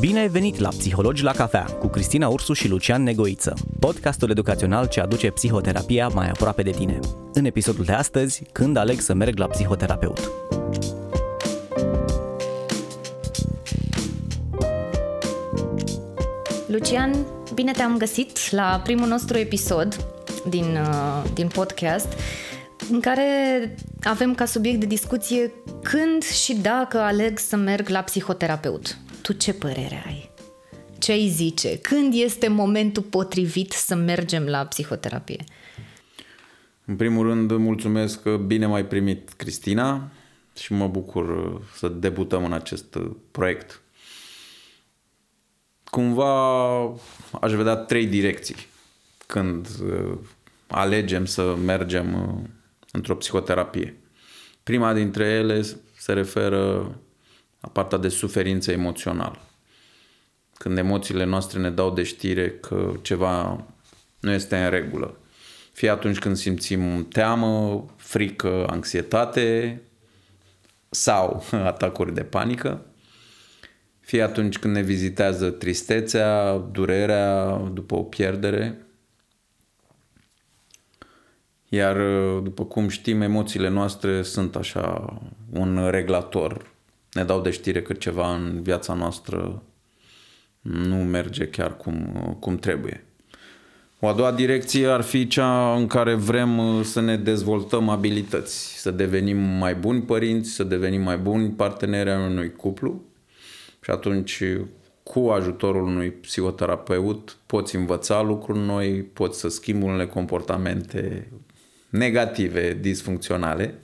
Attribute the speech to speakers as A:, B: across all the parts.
A: Bine ai venit la Psihologi la cafea cu Cristina Ursu și Lucian Negoiță, podcastul educațional ce aduce psihoterapia mai aproape de tine. În episodul de astăzi, când aleg să merg la psihoterapeut.
B: Lucian, bine te-am găsit la primul nostru episod din, uh, din podcast în care avem ca subiect de discuție când și dacă aleg să merg la psihoterapeut. Tu ce părere ai? Ce ai zice? Când este momentul potrivit să mergem la psihoterapie?
C: În primul rând, mulțumesc că bine m-ai primit, Cristina, și mă bucur să debutăm în acest proiect. Cumva aș vedea trei direcții când uh, alegem să mergem uh, într-o psihoterapie. Prima dintre ele se referă la partea de suferință emoțională. Când emoțiile noastre ne dau de știre că ceva nu este în regulă. Fie atunci când simțim teamă, frică, anxietate sau atacuri de panică, fie atunci când ne vizitează tristețea, durerea după o pierdere. Iar, după cum știm, emoțiile noastre sunt așa un reglator ne dau de știre că ceva în viața noastră nu merge chiar cum, cum trebuie. O a doua direcție ar fi cea în care vrem uh, să ne dezvoltăm abilități, să devenim mai buni părinți, să devenim mai buni parteneri ai unui cuplu și atunci cu ajutorul unui psihoterapeut poți învăța lucruri noi, poți să schimbi unele comportamente negative, disfuncționale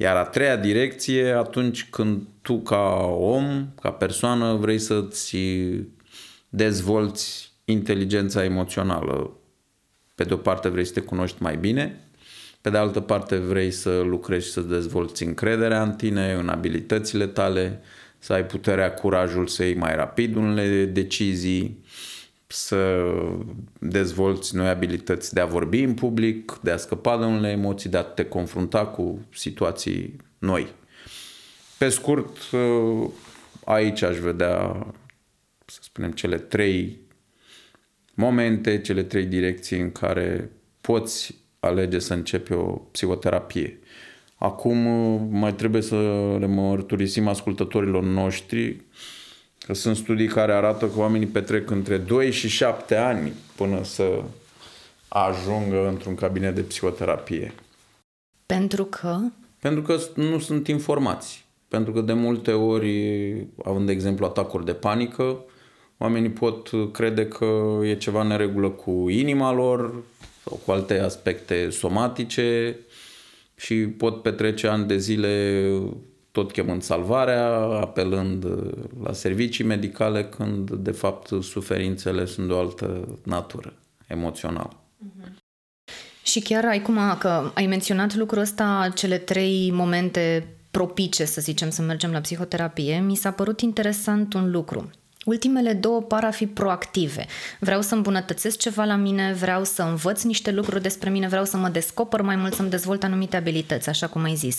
C: iar a treia direcție, atunci când tu ca om, ca persoană, vrei să-ți dezvolți inteligența emoțională. Pe de o parte vrei să te cunoști mai bine, pe de altă parte vrei să lucrezi și să dezvolți încrederea în tine, în abilitățile tale, să ai puterea, curajul să iei mai rapid unele decizii, să dezvolți noi abilități de a vorbi în public, de a scăpa de unele emoții, de a te confrunta cu situații noi. Pe scurt, aici aș vedea, să spunem, cele trei momente, cele trei direcții în care poți alege să începi o psihoterapie. Acum mai trebuie să le mărturisim ascultătorilor noștri Că sunt studii care arată că oamenii petrec între 2 și 7 ani până să ajungă într-un cabinet de psihoterapie.
B: Pentru că?
C: Pentru că nu sunt informați. Pentru că de multe ori, având de exemplu atacuri de panică, oamenii pot crede că e ceva neregulă cu inima lor sau cu alte aspecte somatice și pot petrece ani de zile tot chemând salvarea, apelând la servicii medicale, când de fapt suferințele sunt de o altă natură emoțională. Uh-huh.
B: Și chiar ai cum că ai menționat lucrul ăsta, cele trei momente propice, să zicem, să mergem la psihoterapie, mi s-a părut interesant un lucru. Ultimele două par a fi proactive. Vreau să îmbunătățesc ceva la mine, vreau să învăț niște lucruri despre mine, vreau să mă descoper mai mult, să-mi dezvolt anumite abilități, așa cum ai zis.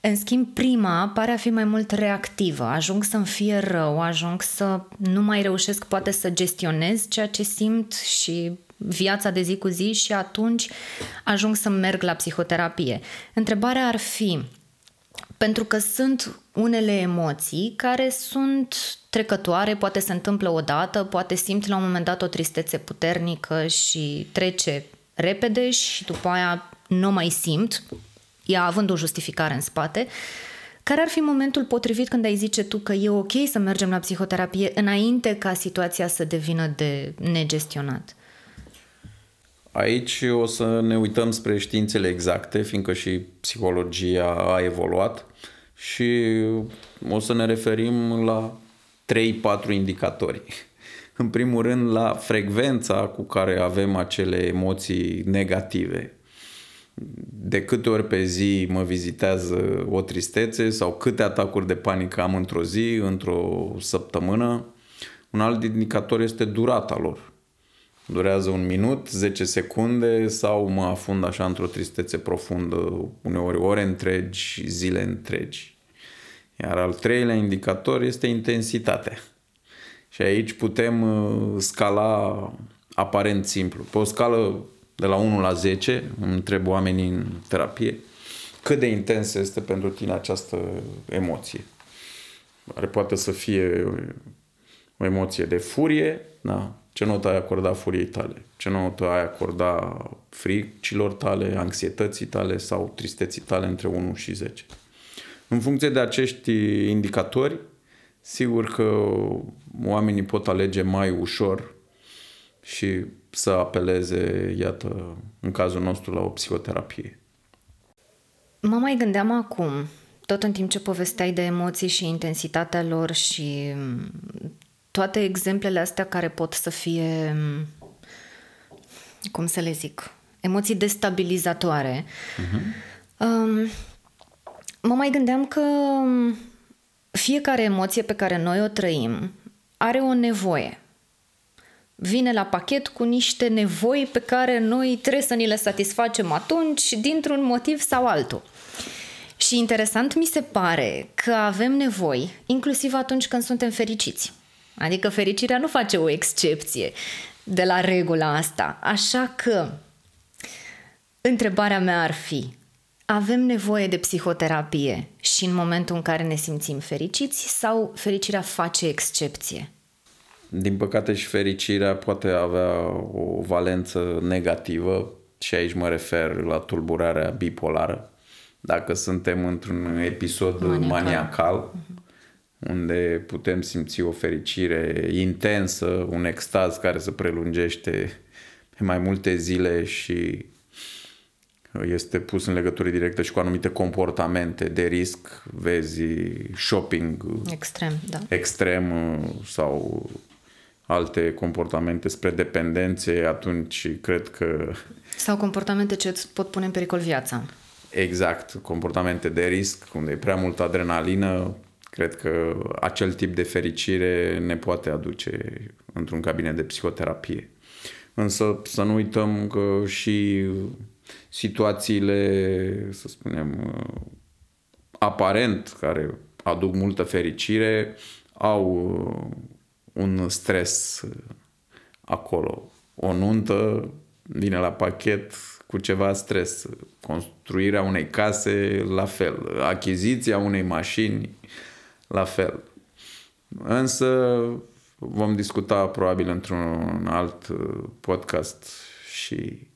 B: În schimb, prima pare a fi mai mult reactivă. Ajung să-mi fie rău, ajung să nu mai reușesc poate să gestionez ceea ce simt și viața de zi cu zi și atunci ajung să merg la psihoterapie. Întrebarea ar fi, pentru că sunt unele emoții care sunt trecătoare, poate se întâmplă odată, poate simt la un moment dat o tristețe puternică și trece repede și după aia nu mai simt, ea având o justificare în spate, care ar fi momentul potrivit când ai zice tu că e ok să mergem la psihoterapie înainte ca situația să devină de negestionat?
C: Aici o să ne uităm spre științele exacte, fiindcă și psihologia a evoluat și o să ne referim la 3-4 indicatori. În primul rând, la frecvența cu care avem acele emoții negative de câte ori pe zi mă vizitează o tristețe sau câte atacuri de panică am într-o zi, într-o săptămână. Un alt indicator este durata lor. Durează un minut, 10 secunde sau mă afund așa într-o tristețe profundă, uneori ore întregi, zile întregi. Iar al treilea indicator este intensitatea. Și aici putem uh, scala aparent simplu. Pe o scală de la 1 la 10, îmi întreb oamenii în terapie, cât de intensă este pentru tine această emoție. Are poate să fie o emoție de furie, da? Ce notă ai acorda furiei tale, ce notă ai acorda fricilor tale, anxietății tale sau tristeții tale între 1 și 10. În funcție de acești indicatori, sigur că oamenii pot alege mai ușor și să apeleze, iată, în cazul nostru, la o psihoterapie.
B: Mă mai gândeam acum, tot în timp ce povesteai de emoții și intensitatea lor și toate exemplele astea care pot să fie, cum să le zic, emoții destabilizatoare, uh-huh. um, mă mai gândeam că fiecare emoție pe care noi o trăim are o nevoie. Vine la pachet cu niște nevoi pe care noi trebuie să ni le satisfacem atunci, dintr-un motiv sau altul. Și interesant mi se pare că avem nevoi, inclusiv atunci când suntem fericiți. Adică fericirea nu face o excepție de la regula asta. Așa că întrebarea mea ar fi, avem nevoie de psihoterapie și în momentul în care ne simțim fericiți sau fericirea face excepție?
C: Din păcate și fericirea poate avea o valență negativă și aici mă refer la tulburarea bipolară. Dacă suntem într-un episod maniacal, maniacal uh-huh unde putem simți o fericire intensă, un extaz care se prelungește pe mai multe zile și este pus în legătură directă și cu anumite comportamente de risc, vezi shopping
B: extrem, da.
C: extrem sau alte comportamente spre dependențe, atunci cred că...
B: Sau comportamente ce îți pot pune în pericol viața.
C: Exact, comportamente de risc, unde e prea multă adrenalină, Cred că acel tip de fericire ne poate aduce într-un cabinet de psihoterapie. Însă să nu uităm că și situațiile, să spunem, aparent care aduc multă fericire, au un stres acolo. O nuntă vine la pachet cu ceva stres. Construirea unei case, la fel. Achiziția unei mașini, la fel. Însă vom discuta probabil într-un alt uh, podcast și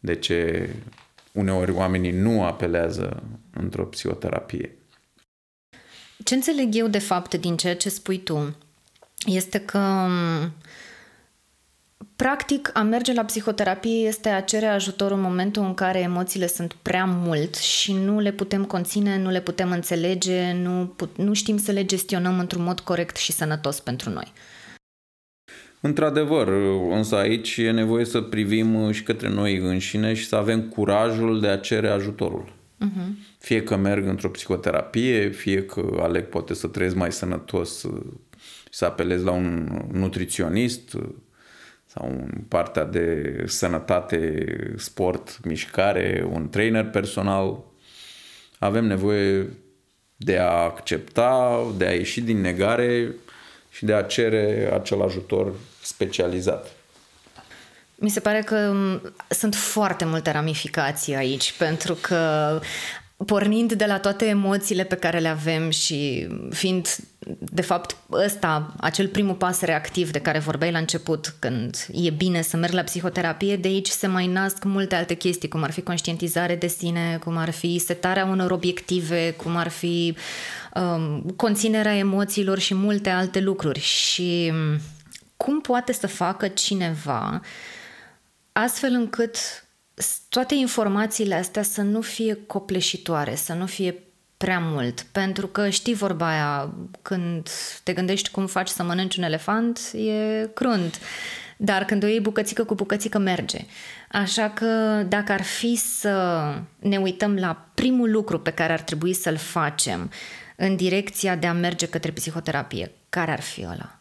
C: de ce uneori oamenii nu apelează într-o psihoterapie.
B: Ce înțeleg eu de fapt din ceea ce spui tu este că um, Practic, a merge la psihoterapie este a cere ajutor în momentul în care emoțiile sunt prea mult și nu le putem conține, nu le putem înțelege, nu, put, nu știm să le gestionăm într-un mod corect și sănătos pentru noi.
C: Într-adevăr, însă aici e nevoie să privim și către noi înșine și să avem curajul de a cere ajutorul. Uh-huh. Fie că merg într-o psihoterapie, fie că aleg poate să trăiesc mai sănătos, să apelez la un nutriționist, sau în partea de sănătate, sport, mișcare, un trainer personal. Avem nevoie de a accepta, de a ieși din negare și de a cere acel ajutor specializat.
B: Mi se pare că sunt foarte multe ramificații aici, pentru că pornind de la toate emoțiile pe care le avem și fiind, de fapt, ăsta, acel primul pas reactiv de care vorbeai la început, când e bine să merg la psihoterapie, de aici se mai nasc multe alte chestii, cum ar fi conștientizare de sine, cum ar fi setarea unor obiective, cum ar fi um, conținerea emoțiilor și multe alte lucruri. Și um, cum poate să facă cineva astfel încât toate informațiile astea să nu fie copleșitoare, să nu fie prea mult, pentru că știi vorba aia, când te gândești cum faci să mănânci un elefant, e crunt, dar când o iei bucățică cu bucățică merge. Așa că dacă ar fi să ne uităm la primul lucru pe care ar trebui să-l facem în direcția de a merge către psihoterapie, care ar fi ăla?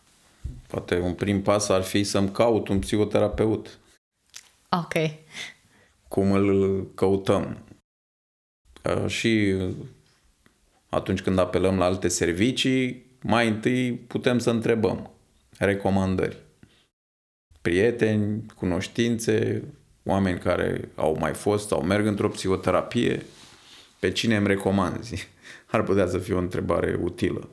C: Poate un prim pas ar fi să-mi caut un psihoterapeut.
B: Ok.
C: Cum îl căutăm? Uh, și atunci când apelăm la alte servicii, mai întâi putem să întrebăm recomandări. Prieteni, cunoștințe, oameni care au mai fost sau merg într-o psihoterapie, pe cine îmi recomanzi? Ar putea să fie o întrebare utilă.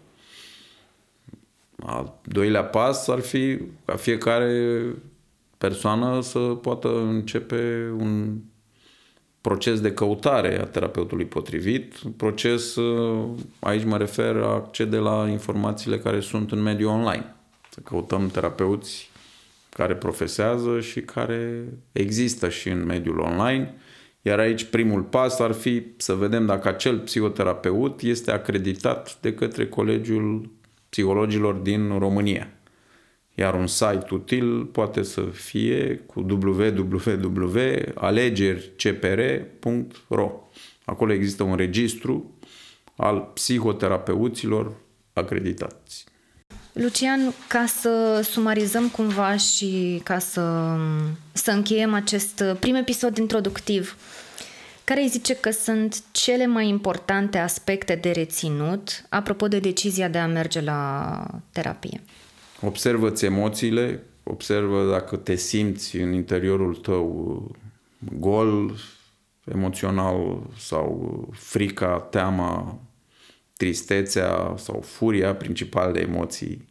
C: Al doilea pas ar fi ca fiecare persoană să poată începe un proces de căutare a terapeutului potrivit. Proces, aici mă refer, a accede la informațiile care sunt în mediul online. Să căutăm terapeuți care profesează și care există și în mediul online. Iar aici primul pas ar fi să vedem dacă acel psihoterapeut este acreditat de către Colegiul Psihologilor din România. Iar un site util poate să fie cu www.alegericpr.ro Acolo există un registru al psihoterapeuților acreditați.
B: Lucian, ca să sumarizăm cumva și ca să, să încheiem acest prim episod introductiv, care îi zice că sunt cele mai importante aspecte de reținut apropo de decizia de a merge la terapie?
C: Observă-ți emoțiile, observă dacă te simți în interiorul tău gol, emoțional sau frica, teama, tristețea sau furia, principalele emoții,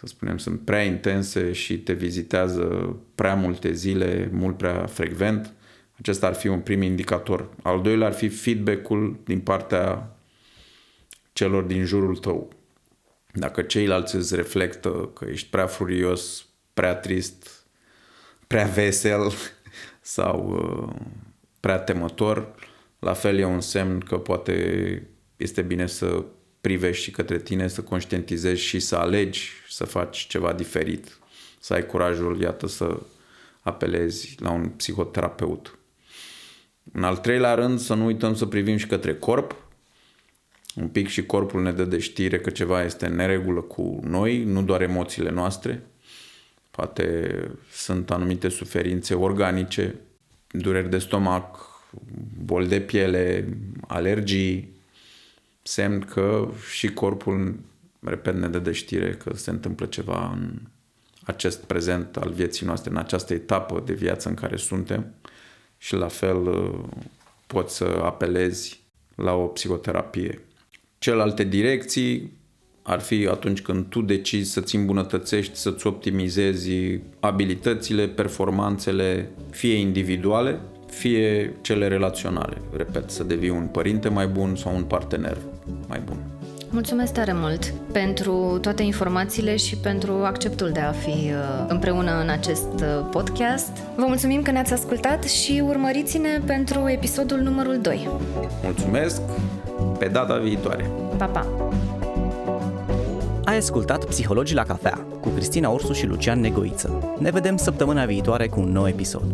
C: să spunem, sunt prea intense și te vizitează prea multe zile, mult prea frecvent, acesta ar fi un prim indicator. Al doilea ar fi feedback-ul din partea celor din jurul tău. Dacă ceilalți îți reflectă că ești prea furios, prea trist, prea vesel sau uh, prea temător, la fel e un semn că poate este bine să privești și către tine, să conștientizezi și să alegi să faci ceva diferit, să ai curajul, iată, să apelezi la un psihoterapeut. În al treilea rând, să nu uităm să privim și către corp. Un pic și corpul ne dă de știre că ceva este în neregulă cu noi, nu doar emoțiile noastre. Poate sunt anumite suferințe organice, dureri de stomac, boli de piele, alergii, semn că și corpul, repet, ne dă de știre că se întâmplă ceva în acest prezent al vieții noastre, în această etapă de viață în care suntem și la fel uh, poți să apelezi la o psihoterapie. Celelalte direcții ar fi atunci când tu decizi să-ți îmbunătățești, să-ți optimizezi abilitățile, performanțele, fie individuale, fie cele relaționale. Repet, să devii un părinte mai bun sau un partener mai bun.
B: Mulțumesc tare mult pentru toate informațiile și pentru acceptul de a fi uh, împreună în acest uh, podcast. Vă mulțumim că ne-ați ascultat și urmăriți-ne pentru episodul numărul 2.
C: Mulțumesc! Pe data viitoare!
B: Pa, pa!
A: Ai ascultat Psihologii la cafea cu Cristina Ursu și Lucian Negoiță. Ne vedem săptămâna viitoare cu un nou episod.